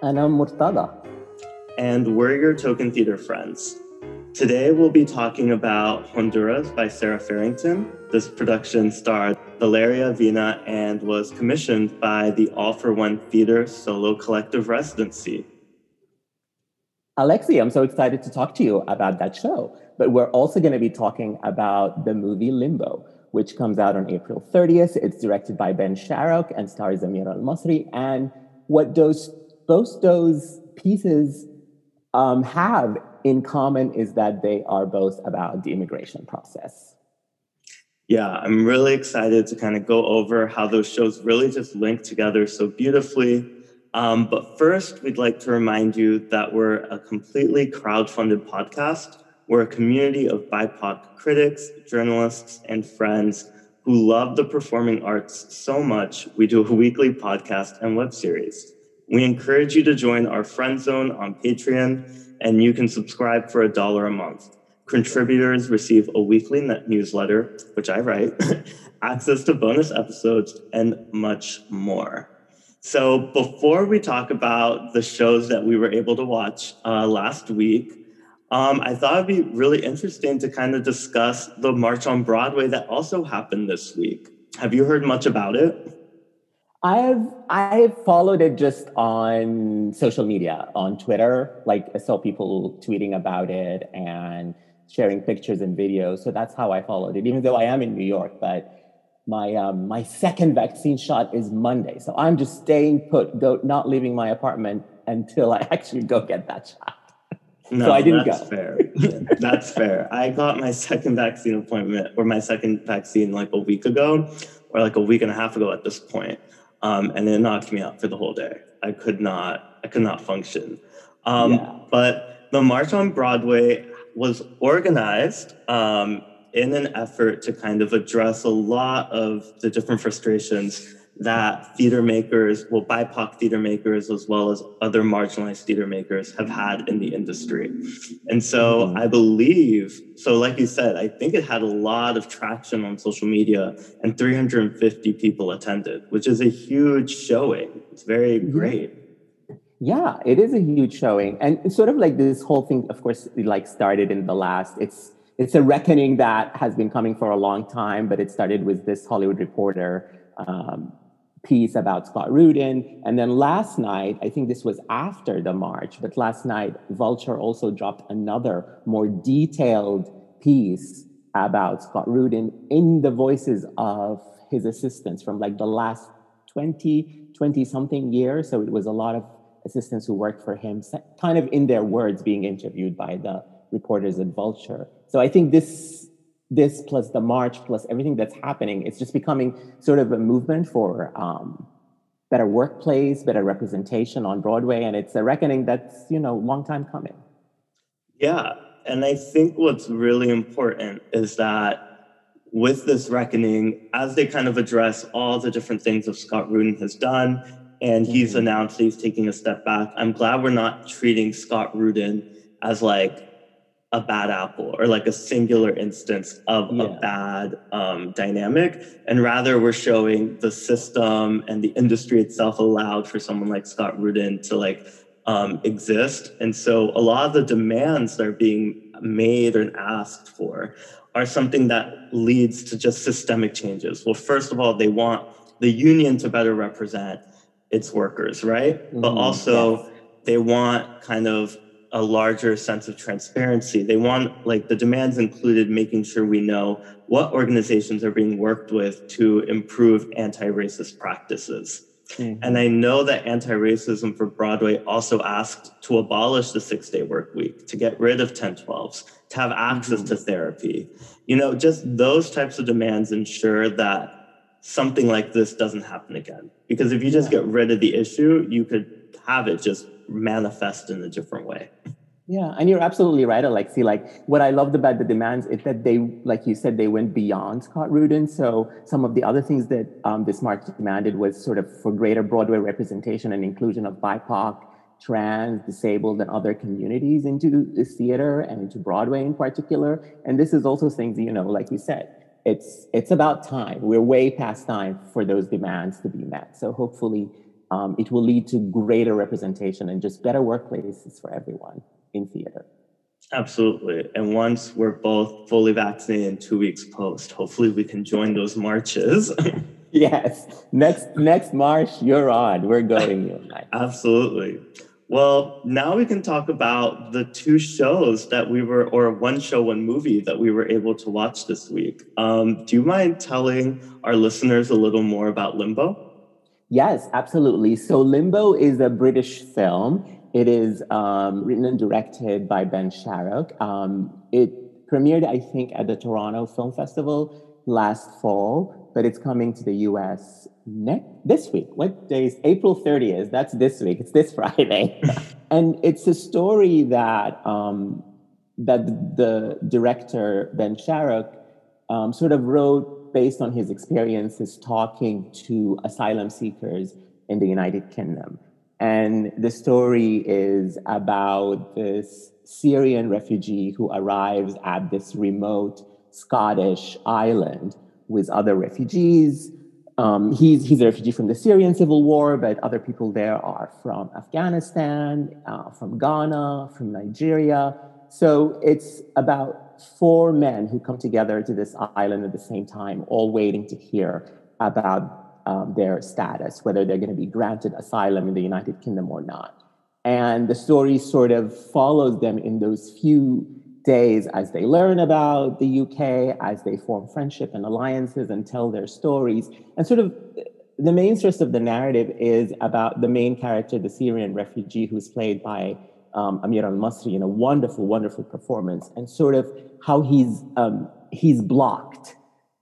And I'm Murtada. and we're your Token Theater friends. Today we'll be talking about Honduras by Sarah Farrington. This production starred Valeria Avina and was commissioned by the All for One Theater Solo Collective Residency. Alexi, I'm so excited to talk to you about that show. But we're also going to be talking about the movie Limbo, which comes out on April 30th. It's directed by Ben Sharrock and stars Amir El-Masry. And what those both those pieces um, have in common is that they are both about the immigration process. Yeah, I'm really excited to kind of go over how those shows really just link together so beautifully. Um, but first, we'd like to remind you that we're a completely crowd-funded podcast. We're a community of BIPOC critics, journalists, and friends who love the performing arts so much, we do a weekly podcast and web series. We encourage you to join our friend zone on Patreon, and you can subscribe for a dollar a month. Contributors receive a weekly newsletter, which I write, access to bonus episodes, and much more. So, before we talk about the shows that we were able to watch uh, last week, um, I thought it'd be really interesting to kind of discuss the March on Broadway that also happened this week. Have you heard much about it? I've I've followed it just on social media, on Twitter. Like I saw people tweeting about it and sharing pictures and videos. So that's how I followed it. Even though I am in New York, but my um, my second vaccine shot is Monday, so I'm just staying put, go not leaving my apartment until I actually go get that shot. No, so I didn't that's go. fair. that's fair. I got my second vaccine appointment or my second vaccine like a week ago, or like a week and a half ago at this point, um, and it knocked me out for the whole day. I could not. I could not function. Um, Yeah. But the March on Broadway was organized um, in an effort to kind of address a lot of the different frustrations that theater makers, well, BIPOC theater makers, as well as other marginalized theater makers have had in the industry. And so I believe, so like you said, I think it had a lot of traction on social media and 350 people attended, which is a huge showing. It's very great. Yeah, it is a huge showing, and it's sort of like this whole thing. Of course, like started in the last. It's it's a reckoning that has been coming for a long time, but it started with this Hollywood Reporter um, piece about Scott Rudin, and then last night, I think this was after the march, but last night Vulture also dropped another more detailed piece about Scott Rudin in the voices of his assistants from like the last 20, 20 something years. So it was a lot of assistants who worked for him, kind of in their words, being interviewed by the reporters at Vulture. So I think this, this plus the march plus everything that's happening, it's just becoming sort of a movement for um, better workplace, better representation on Broadway, and it's a reckoning that's you know long time coming. Yeah. And I think what's really important is that with this reckoning, as they kind of address all the different things that Scott Rudin has done, and he's announced that he's taking a step back, I'm glad we're not treating Scott Rudin as like a bad apple or like a singular instance of Yeah. a bad um, dynamic. And rather, we're showing the system and the industry itself allowed for someone like Scott Rudin to like um, exist. And so a lot of the demands that are being made and asked for are something that leads to just systemic changes. Well, first of all, they want the union to better represent its workers, right? Mm-hmm. But also, yes. they want kind of a larger sense of transparency. They want, like, the demands included making sure we know what organizations are being worked with to improve anti racist practices. Mm-hmm. And I know that anti racism for Broadway also asked to abolish the six day work week, to get rid of 1012s, to have access mm-hmm. to therapy. You know, just those types of demands ensure that something like this doesn't happen again. Because if you just get rid of the issue, you could have it just manifest in a different way. Yeah, and you're absolutely right, Alexi. Like what I loved about the demands is that they, like you said, they went beyond Scott Rudin. So some of the other things that um, this march demanded was sort of for greater Broadway representation and inclusion of BIPOC, trans, disabled, and other communities into this theater and into Broadway in particular. And this is also things, you know, like you said, it's it's about time. We're way past time for those demands to be met. So hopefully, um, it will lead to greater representation and just better workplaces for everyone in theater. Absolutely. And once we're both fully vaccinated in two weeks post, hopefully we can join those marches. yes. Next next march, you're on. We're going. you Absolutely. Well, now we can talk about the two shows that we were, or one show, one movie that we were able to watch this week. Um, do you mind telling our listeners a little more about Limbo? Yes, absolutely. So, Limbo is a British film it is um, written and directed by Ben Sharrock. Um, it premiered, I think, at the Toronto Film Festival last fall, but it's coming to the US next this week. What day is April 30th? That's this week. It's this Friday. and it's a story that um, that the director Ben Sharrock um, sort of wrote based on his experiences talking to asylum seekers in the United Kingdom. And the story is about this Syrian refugee who arrives at this remote Scottish island with other refugees. Um, he's, he's a refugee from the Syrian civil war, but other people there are from Afghanistan, uh, from Ghana, from Nigeria. So it's about four men who come together to this island at the same time, all waiting to hear about um, their status, whether they're going to be granted asylum in the United Kingdom or not. And the story sort of follows them in those few days as they learn about the UK, as they form friendship and alliances and tell their stories. And sort of the main source of the narrative is about the main character, the Syrian refugee, who's played by um, Amir El-Masry in a wonderful, wonderful performance, and sort of how he's um, he's blocked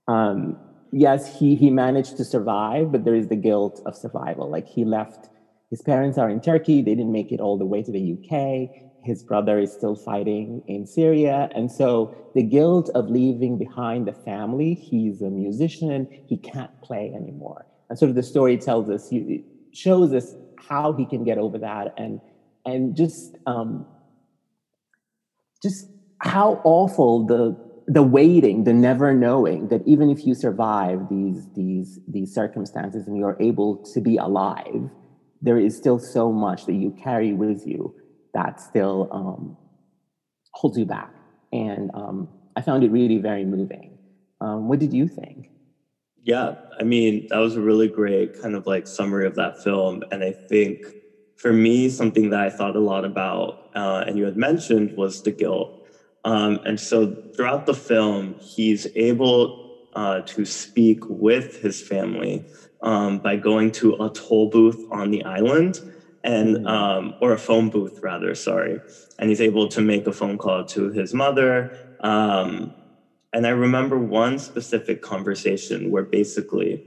um, yes, he he managed to survive, but there is the guilt of survival. Like he left, his parents are in Turkey, they didn't make it all the way to the UK. His brother is still fighting in Syria. And so the guilt of leaving behind the family, he's a musician, he can't play anymore. And sort of the story tells us, shows us how he can get over that and and just um, just how awful the the waiting, the never knowing that even if you survive these these these circumstances and you're able to be alive, there is still so much that you carry with you that still um, holds you back. And um, I found it really very moving. Um, what did you think? Yeah, I mean that was a really great kind of like summary of that film, and I think for me something that I thought a lot about, uh, and you had mentioned was the guilt um, and so throughout the film, he's able uh, to speak with his family um, by going to a toll booth on the island and mm. um, or a phone booth rather sorry and he's able to make a phone call to his mother um, and i remember one specific conversation where basically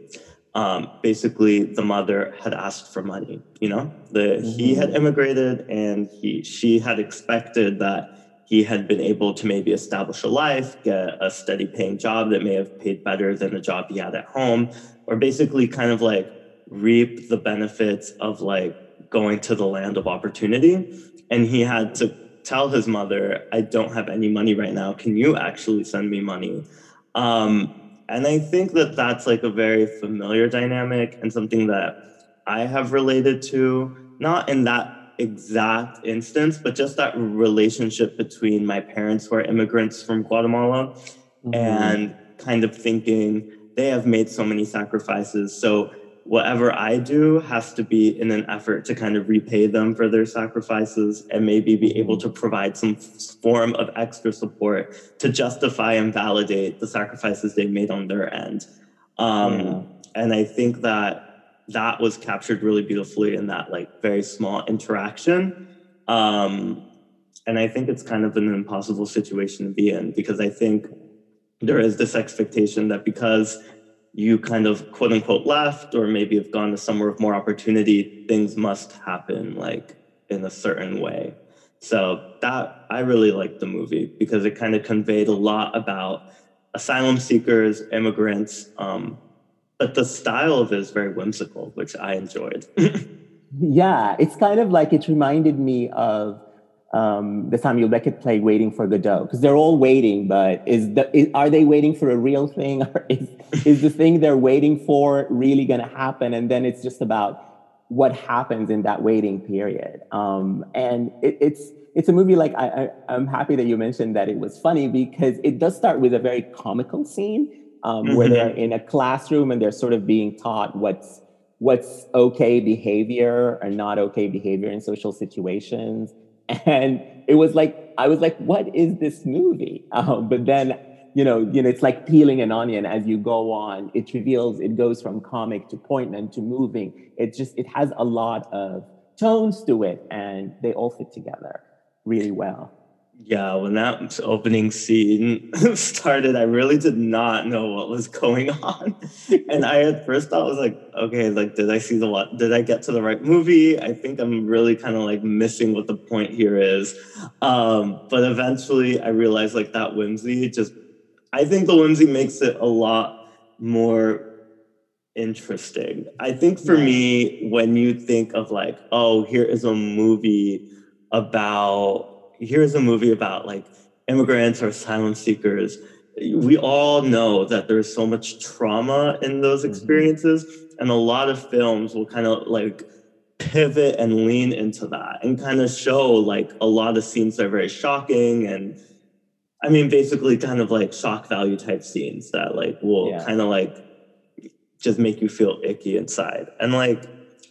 um, basically the mother had asked for money you know the mm-hmm. he had immigrated and he she had expected that he had been able to maybe establish a life, get a steady paying job that may have paid better than the job he had at home, or basically kind of like reap the benefits of like going to the land of opportunity. And he had to tell his mother, I don't have any money right now. Can you actually send me money? Um, and I think that that's like a very familiar dynamic and something that I have related to, not in that exact instance, but just that relationship between my parents who are immigrants from Guatemala mm-hmm. and kind of thinking they have made so many sacrifices. So whatever I do has to be in an effort to kind of repay them for their sacrifices and maybe be able to provide some form of extra support to justify and validate the sacrifices they made on their end. Um, yeah. And I think that that was captured really beautifully in that like very small interaction. Um, and I think it's kind of an impossible situation to be in because I think there is this expectation that because you kind of quote unquote left or maybe have gone to somewhere of more opportunity, things must happen like in a certain way. So that I really liked the movie because it kind of conveyed a lot about asylum seekers, immigrants, um, but the style of it is very whimsical, which I enjoyed. yeah, it's kind of like it reminded me of um, the Samuel Beckett play "Waiting for Godot" because they're all waiting, but is the is, are they waiting for a real thing, or is is the thing they're waiting for really going to happen? And then it's just about what happens in that waiting period. Um, and it, it's it's a movie like I, I am happy that you mentioned that it was funny because it does start with a very comical scene um, mm-hmm. where they're in a classroom and they're sort of being taught what's what's okay behavior or not okay behavior in social situations. And it was like I was like, what is this movie? Um, but then you know, you know, it's like peeling an onion as you go on. It reveals, it goes from comic to poignant to moving. It just, it has a lot of tones to it, and they all fit together really well. Yeah, when that opening scene started, I really did not know what was going on. And I at first thought was like, okay, like did I see the what did I get to the right movie? I think I'm really kind of like missing what the point here is. Um, but eventually I realized like that whimsy just I think the whimsy makes it a lot more interesting. I think for yeah. me, when you think of like, oh, here is a movie about here's a movie about like immigrants or asylum seekers. We all know that there's so much trauma in those mm-hmm. experiences, mm-hmm. and a lot of films will kind of like pivot and lean into that and kind of show like a lot of scenes that are very shocking and I mean basically kind of like shock value type scenes that like will yeah. kind of like just make you feel icky inside. And like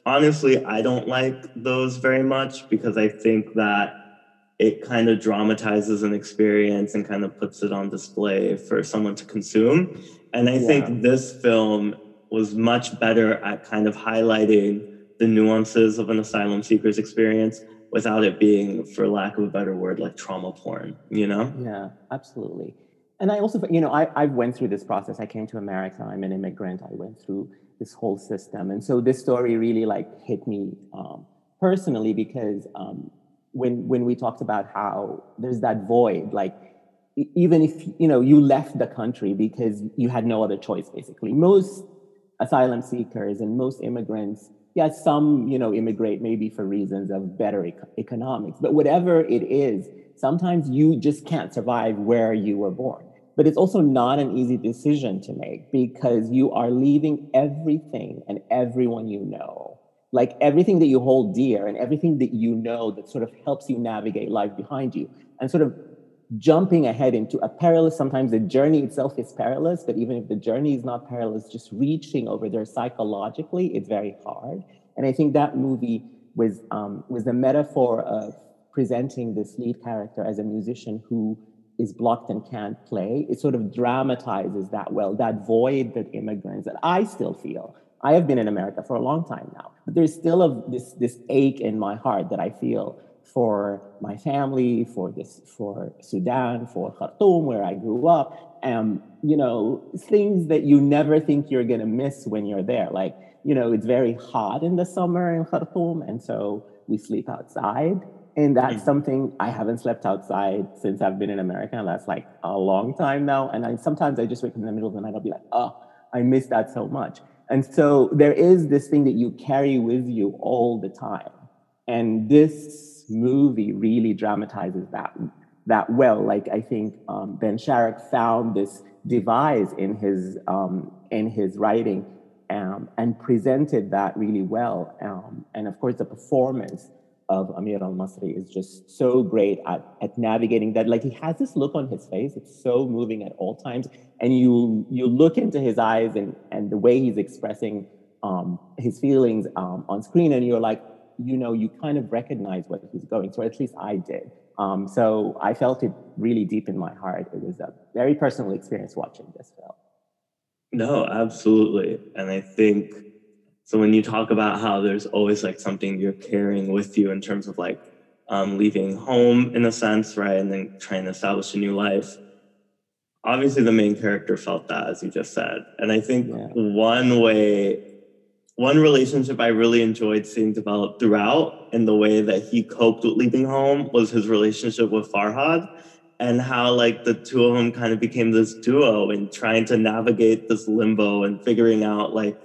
honestly, I don't like those very much because I think that it kind of dramatizes an experience and kind of puts it on display for someone to consume. And I yeah. think this film was much better at kind of highlighting the nuances of an asylum seeker's experience without it being, for lack of a better word, like trauma porn, you know? Yeah, absolutely. And I also, you know, I, I went through this process. I came to America. I'm an immigrant. I went through this whole system. And so this story really like hit me um, personally because um, when when we talked about how there's that void like even if you know you left the country because you had no other choice basically. Most asylum seekers and most immigrants yeah some you know immigrate maybe for reasons of better ec- economics but whatever it is sometimes you just can't survive where you were born. But it's also not an easy decision to make because you are leaving everything and everyone you know like everything that you hold dear and everything that you know that sort of helps you navigate life behind you and sort of jumping ahead into a perilous sometimes the journey itself is perilous but even if the journey is not perilous just reaching over there psychologically it's very hard. And i think that movie was um, was a metaphor of presenting this lead character as a musician who is blocked and can't play. It sort of dramatizes that well that void that immigrants that i still feel I have been in America for a long time now, but there's still a, this this ache in my heart that I feel for my family, for this, for Sudan, for Khartoum, where I grew up, and you know things that you never think you're gonna miss when you're there. Like you know, it's very hot in the summer in Khartoum, and so we sleep outside. And that's mm-hmm. something I haven't slept outside since I've been in America. And that's like a long time now. And I, sometimes I just wake up in the middle of the night, I'll be like, oh, I miss that so much. And so there is this thing that you carry with you all the time. And this movie really dramatizes that, that well. Like I think um, Ben Sharrock found this device in his, um, in his writing um, and presented that really well. Um, and of course, the performance of Amir El-Masry is just so great at, at navigating that. Like he has this look on his face, it's so moving at all times. And you you look into his eyes and, and the way he's expressing um, his feelings um, on screen, and you're like, you know, you kind of recognize what he's going through. At least I did. Um, so I felt it really deep in my heart. It was a very personal experience watching this film. No, absolutely. And I think so when you talk about how there's always like something you're carrying with you in terms of like um, leaving home in a sense, right? And then trying to establish a new life. Obviously, the main character felt that, as you just said. And I think Yeah. one way, one relationship I really enjoyed seeing develop throughout in the way that he coped with leaving home was his relationship with Farhad and how like the two of them kind of became this duo and trying to navigate this limbo and figuring out like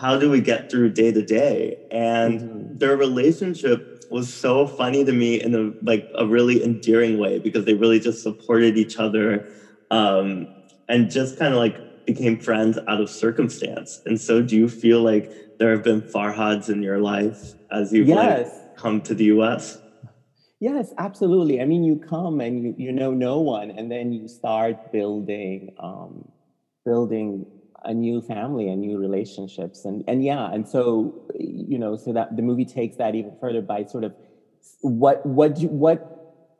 how do we get through day to day and Mhm. their relationship was so funny to me in a like a really endearing way because they really just supported each other um, and just kind of like became friends out of circumstance and so do you feel like there have been farhads in your life as you've Yes. like come to the us Yes, absolutely. I mean, you come and you, you know no one, and then you start building um, building a new family and new relationships, and and yeah, and so you know, so that the movie takes that even further by sort of what what you, what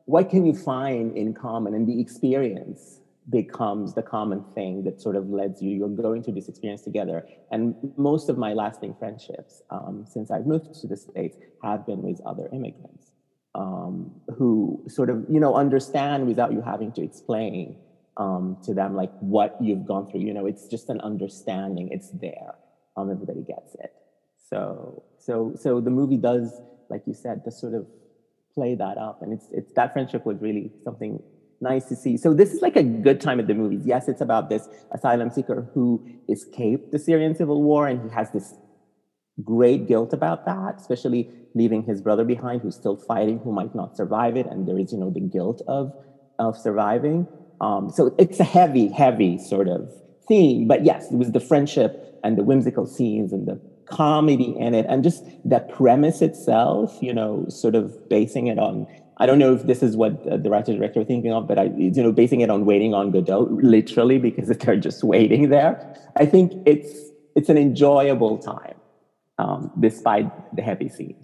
what can you find in common, and the experience becomes the common thing that sort of leads you. You're going through this experience together, and most of my lasting friendships um, since I've moved to the states have been with other immigrants um, who sort of you know understand without you having to explain um, to them like what you've gone through. You know, it's just an understanding. It's there. Um, everybody gets it. So so so the movie does, like you said, to sort of play that up, and it's it's that friendship was really something nice to see. So this is like a good time at the movies. Yes, it's about this asylum seeker who escaped the Syrian civil war, and he has this great guilt about that, especially leaving his brother behind who's still fighting, who might not survive it. And there is, you know, the guilt of, of surviving. Um, so it's a heavy, heavy sort of theme. But yes, it was the friendship and the whimsical scenes and the comedy in it and just the premise itself, you know, sort of basing it on I don't know if this is what the writer director thinking of, but I, you know, basing it on waiting on Godot, literally, because they're just waiting there. I think it's it's an enjoyable time, um, despite the heavy scenes.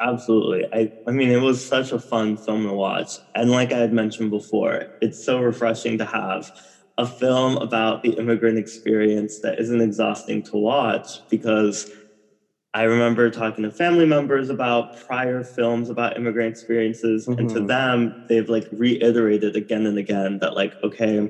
Absolutely. I, I mean, it was such a fun film to watch. And like I had mentioned before, it's so refreshing to have a film about the immigrant experience that isn't exhausting to watch because I remember talking to family members about prior films about immigrant experiences, and to Mhm. them, they've like reiterated again and again that, like, okay,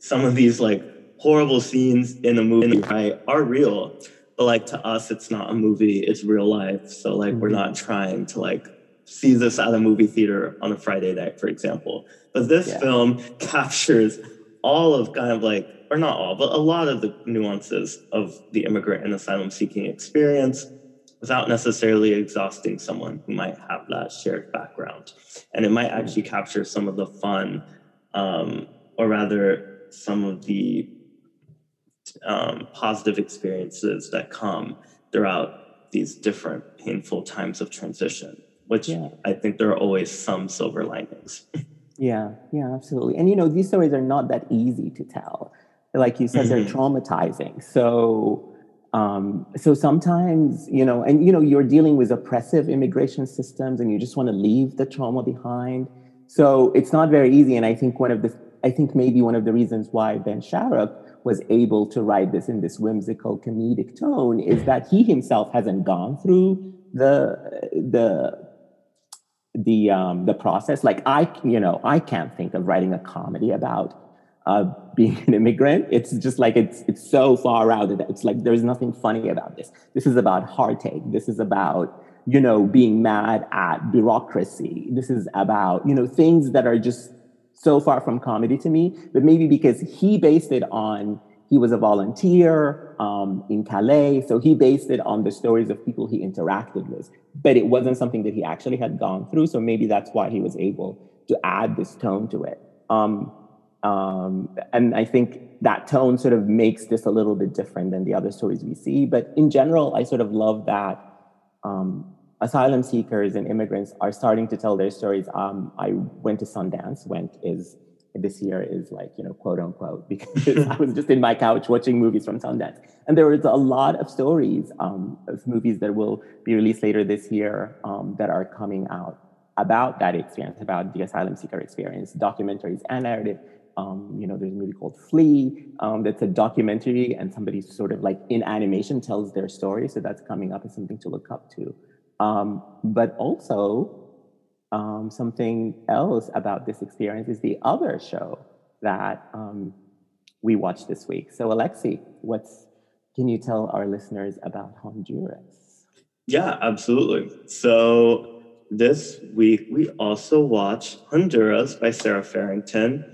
some of these like horrible scenes in a movie, right, are real. But like to us, it's not a movie, it's real life. So like we're Mhm. not trying to like see this at a movie theater on a Friday night, for example. But this Yeah. film captures all of kind of like, or not all, but a lot of the nuances of the immigrant and asylum seeking experience without necessarily exhausting someone who might have that shared background. And it might actually capture some of the fun, um, or rather, some of the um, positive experiences that come throughout these different painful times of transition, which Yeah. I think there are always some silver linings. Yeah, yeah, absolutely. And you know, these stories are not that easy to tell. Like you said, they're Mhm. traumatizing. So, um, so sometimes you know, and you know, you're dealing with oppressive immigration systems, and you just want to leave the trauma behind. So it's not very easy. And I think one of the, I think maybe one of the reasons why Ben Sharrock was able to write this in this whimsical comedic tone is that he himself hasn't gone through the the the um, the process. Like I, you know, I can't think of writing a comedy about uh, being an immigrant. It's just like it's it's so far out that it's like there's nothing funny about this. This is about heartache. This is about you know being mad at bureaucracy. This is about you know things that are just so far from comedy to me. But maybe because he based it on he was a volunteer um, in Calais, so he based it on the stories of people he interacted with. But it wasn't something that he actually had gone through, so maybe that's why he was able to add this tone to it. Um, um, and I think that tone sort of makes this a little bit different than the other stories we see. But in general, I sort of love that um, asylum seekers and immigrants are starting to tell their stories. Um, I went to Sundance. Went is this year is like you know quote unquote because I was just in my couch watching movies from Sundance, and there was a lot of stories um, of movies that will be released later this year um, that are coming out about that experience, about the asylum seeker experience, documentaries and narrative. Um, you know, there's a movie called Flee um, that's a documentary, and somebody sort of like in animation tells their story. So that's coming up as something to look up to. Um, but also, um, something else about this experience is the other show that um, we watched this week. So, Alexi, what's can you tell our listeners about Honduras? Yeah, absolutely. So this week we also watched Honduras by Sarah Farrington.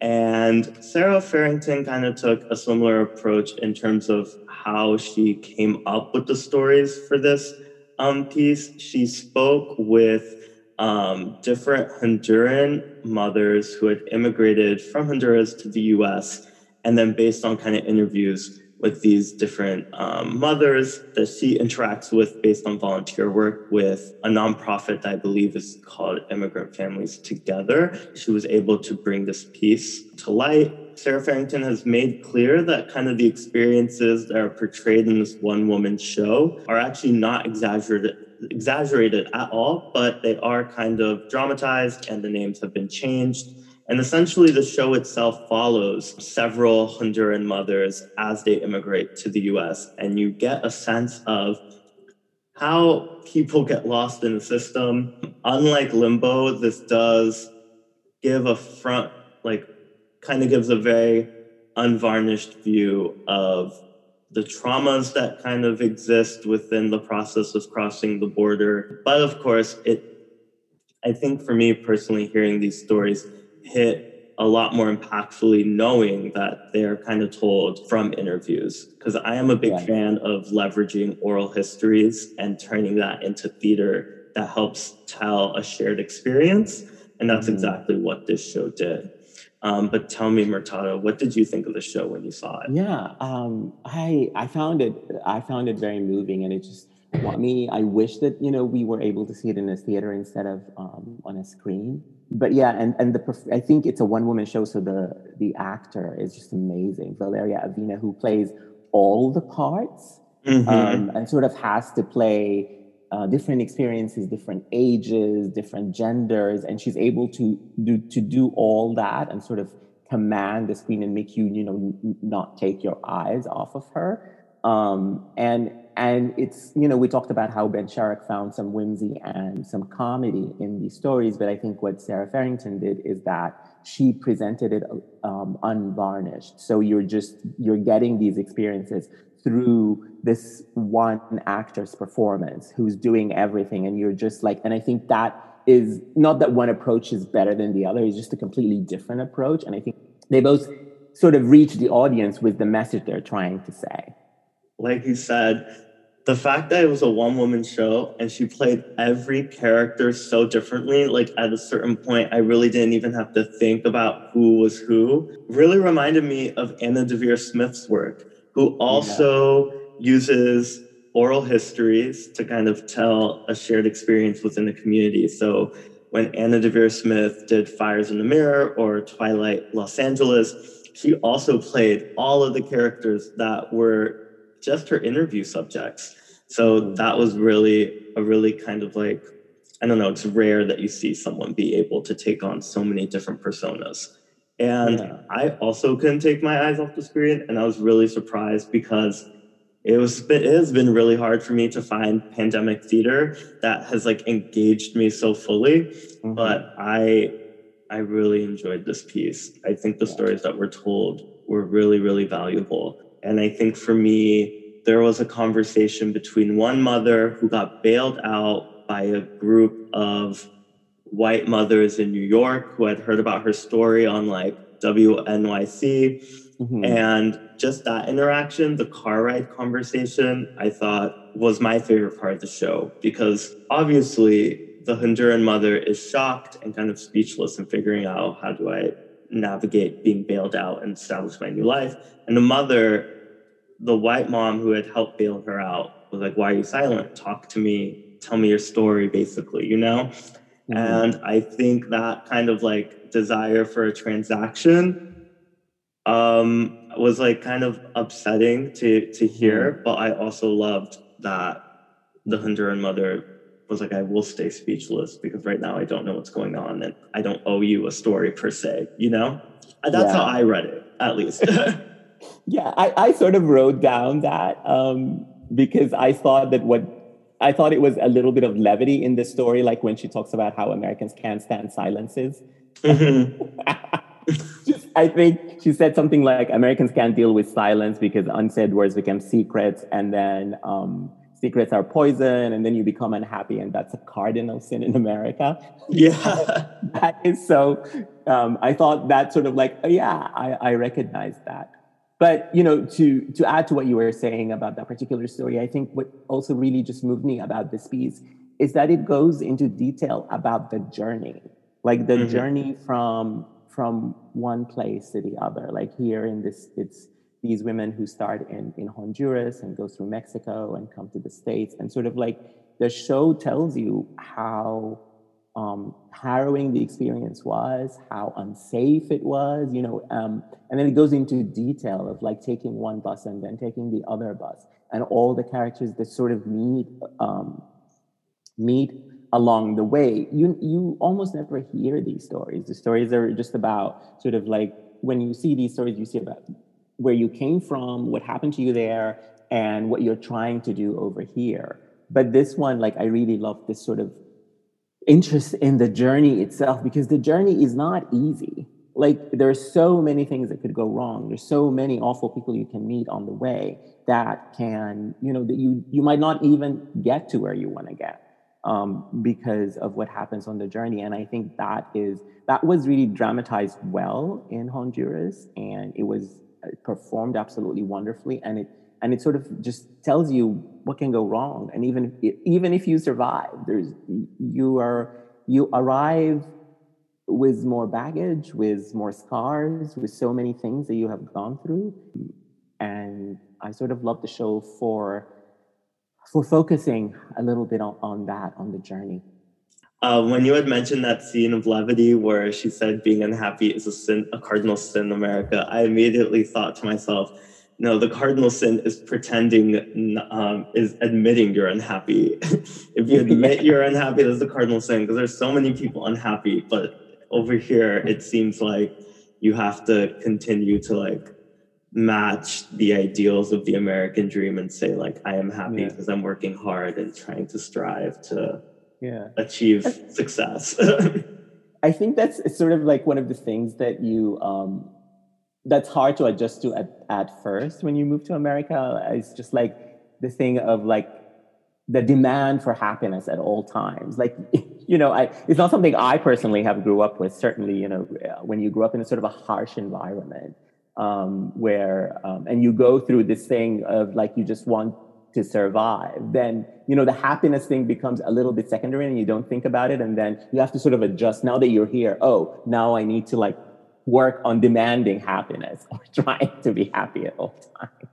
And Sarah Farrington kind of took a similar approach in terms of how she came up with the stories for this piece. She spoke with um, different Honduran mothers who had immigrated from Honduras to the US. And then, based on kind of interviews with these different um, mothers that she interacts with based on volunteer work with a nonprofit that I believe is called Immigrant Families Together, she was able to bring this piece to light. Sarah Farrington has made clear that kind of the experiences that are portrayed in this one woman show are actually not exaggerated exaggerated at all, but they are kind of dramatized and the names have been changed. And essentially, the show itself follows several Honduran mothers as they immigrate to the US. And you get a sense of how people get lost in the system. Unlike Limbo, this does give a front, like, kind of gives a very unvarnished view of the traumas that kind of exist within the process of crossing the border. But of course, it, I think for me personally, hearing these stories hit a lot more impactfully knowing that they're kind of told from interviews. Because I am a big fan of leveraging oral histories and turning that into theater that helps tell a shared experience. And that's mm-hmm. exactly what this show did. Um, but tell me, Murtada, what did you think of the show when you saw it? Yeah, um, I I found it I found it very moving, and it just me. I wish that you know we were able to see it in a theater instead of um, on a screen. But yeah, and and the I think it's a one woman show, so the the actor is just amazing, Valeria Avina, who plays all the parts mm-hmm. Um, and sort of has to play uh, different experiences, different ages, different genders, and she's able to do to do all that and sort of command the screen and make you, you know, not take your eyes off of her. Um, and and it's you know we talked about how Ben Sharrock found some whimsy and some comedy in these stories, but I think what Sarah Farrington did is that she presented it um, unvarnished. So you're just you're getting these experiences through this one actor's performance who's doing everything and you're just like and i think that is not that one approach is better than the other it's just a completely different approach and i think they both sort of reach the audience with the message they're trying to say. Like you said the fact that it was a one woman show and she played every character so differently, like at a certain point, I really didn't even have to think about who was who, really reminded me of Anna Deavere Smith's work who also yeah. uses oral histories to kind of tell a shared experience within the community. So when Anna Deavere Smith did Fires in the Mirror or Twilight Los Angeles, she also played all of the characters that were just her interview subjects. So mm-hmm. that was really a really kind of like, I don't know, it's rare that you see someone be able to take on so many different personas. And yeah. I also couldn't take my eyes off the screen. And I was really surprised because it was it has been really hard for me to find pandemic theater that has like engaged me so fully. Mm-hmm. But I I really enjoyed this piece. I think the yeah. stories that were told were really, really valuable. And I think for me, there was a conversation between one mother who got bailed out by a group of white mothers in New York who had heard about her story on like WNYC. Mm-hmm. And just that interaction, the car ride conversation, I thought was my favorite part of the show because obviously the Honduran mother is shocked and kind of speechless and figuring out how do I navigate being bailed out and establish my new life. And the mother, the white mom who had helped bail her out, was like, Why are you silent? Talk to me tell me your story, basically, you know? Mm-hmm. And I think that kind of like desire for a transaction um, was like kind of upsetting to to hear, mm-hmm. but I also loved that the Honduran mother was like, I will stay speechless because right now I don't know what's going on and I don't owe you a story per se, you know? That's yeah. how I read it, at least. yeah, I, I sort of wrote down that um, because I thought that what I thought it was a little bit of levity in the story, like when she talks about how Americans can't stand silences. Mm-hmm. I think she said something like Americans can't deal with silence because unsaid words become secrets, and then um, secrets are poison, and then you become unhappy, and that's a cardinal sin in America. Yeah, that is so. Um, I thought that sort of like, oh, yeah, I, I recognize that. But you know, to to add to what you were saying about that particular story, I think what also really just moved me about this piece is that it goes into detail about the journey, like the mm-hmm. journey from from one place to the other. Like here in this, it's these women who start in in Honduras and go through Mexico and come to the states, and sort of like the show tells you how um, harrowing the experience was, how unsafe it was, you know, um, and then it goes into detail of like taking one bus and then taking the other bus, and all the characters that sort of meet um, meet along the way. You you almost never hear these stories. The stories are just about sort of like when you see these stories, you see about where you came from, what happened to you there, and what you're trying to do over here. But this one, like, I really love this sort of interest in the journey itself because the journey is not easy. Like there are so many things that could go wrong. There's so many awful people you can meet on the way that can, you know, that you you might not even get to where you want to get um, because of what happens on the journey. And I think that is that was really dramatized well in Honduras, and it was uh, performed absolutely wonderfully, and it and it sort of just tells you what can go wrong? And even even if you survive there's you are you arrive with more baggage with more scars with so many things that you have gone through. And i sort of love the show for for focusing a little bit on, on that on the journey. Uh, when you had mentioned that scene of levity where she said being unhappy is a sin, a cardinal sin in America, I immediately thought to myself, no, the cardinal sin is pretending, um, is admitting you're unhappy. if you admit you're unhappy, that's the cardinal sin because there's so many people unhappy. But over here, it seems like you have to continue to like match the ideals of the American dream and say like, I am happy because yeah. I'm working hard and trying to strive to yeah. achieve success. I think that's sort of like one of the things that you um, that's hard to adjust to at, at first when you move to America. It's just like the thing of like the demand for happiness at all times. Like, you know, I, it's not something I personally have grew up with. Certainly, you know, when you grew up in a sort of a harsh environment um, where, um, and you go through this thing of like, you just want to survive, then, you know, the happiness thing becomes a little bit secondary and you don't think about it. And then you have to sort of adjust now that you're here. Oh, now I need to like work on demanding happiness or trying to be happy at all times.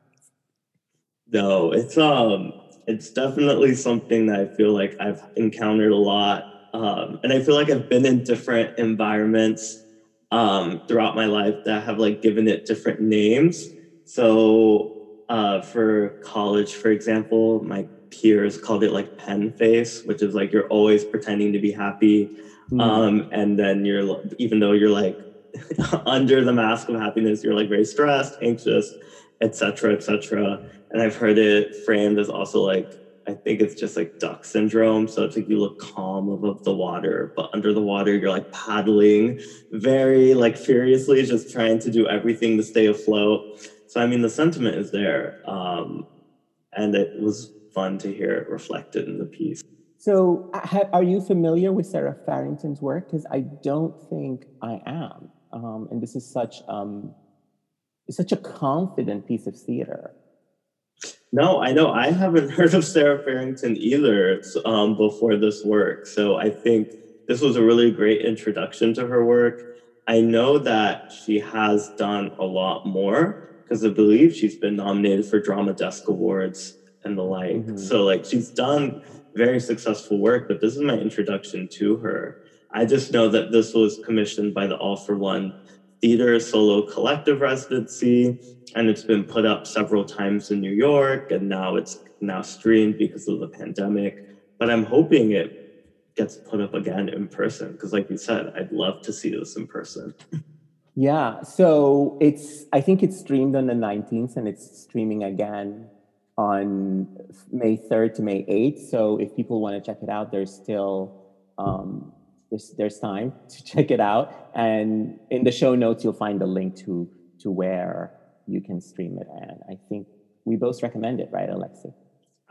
No, it's um it's definitely something that I feel like I've encountered a lot. Um, and I feel like I've been in different environments um, throughout my life that have like given it different names. So uh, for college, for example, my peers called it like Penn face, which is like you're always pretending to be happy. Mm. Um, and then you're even though you're like under the mask of happiness, you're like very stressed, anxious, etc., etc. And I've heard it framed as also like I think it's just like duck syndrome. So it's like you look calm above the water, but under the water you're like paddling very like furiously, just trying to do everything to stay afloat. So I mean, the sentiment is there, um, and it was fun to hear it reflected in the piece. So, are you familiar with Sarah Farrington's work? Because I don't think I am um, and this is such um, such a confident piece of theater. No, I know I haven't heard of Sarah Farrington either um, before this work. So I think this was a really great introduction to her work. I know that she has done a lot more because I believe she's been nominated for Drama Desk Awards and the like. Mm-hmm. So like she's done very successful work, but this is my introduction to her. I just know that this was commissioned by the All for One Theater Solo Collective Residency, and it's been put up several times in New York, and now it's now streamed because of the pandemic. But I'm hoping it gets put up again in person because, like you said, I'd love to see this in person. Yeah, so it's I think it's streamed on the 19th and it's streaming again on May 3rd to May 8th. So if people want to check it out, there's still um, there's there's time to check it out. And in the show notes, you'll find the link to to where you can stream it. And I think we both recommend it, right, Alexi?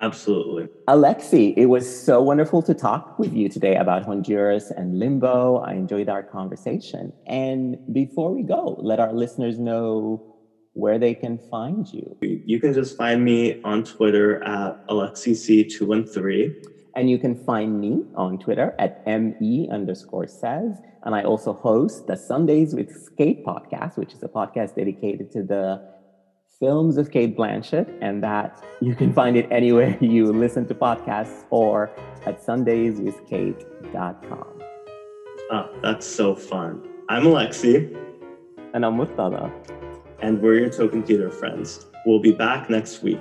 Absolutely. Alexi, it was so wonderful to talk with you today about Honduras and limbo. I enjoyed our conversation. And before we go, let our listeners know where they can find you. You can just find me on Twitter at AlexiC213. And you can find me on Twitter at ME underscore says. And I also host the Sundays with Kate podcast, which is a podcast dedicated to the films of Cate Blanchett, and that you can find it anywhere you listen to podcasts or at sundayswithkate.com. Oh, that's so fun. I'm Alexi. And I'm with Murtada. And we're your Token Theater friends. We'll be back next week.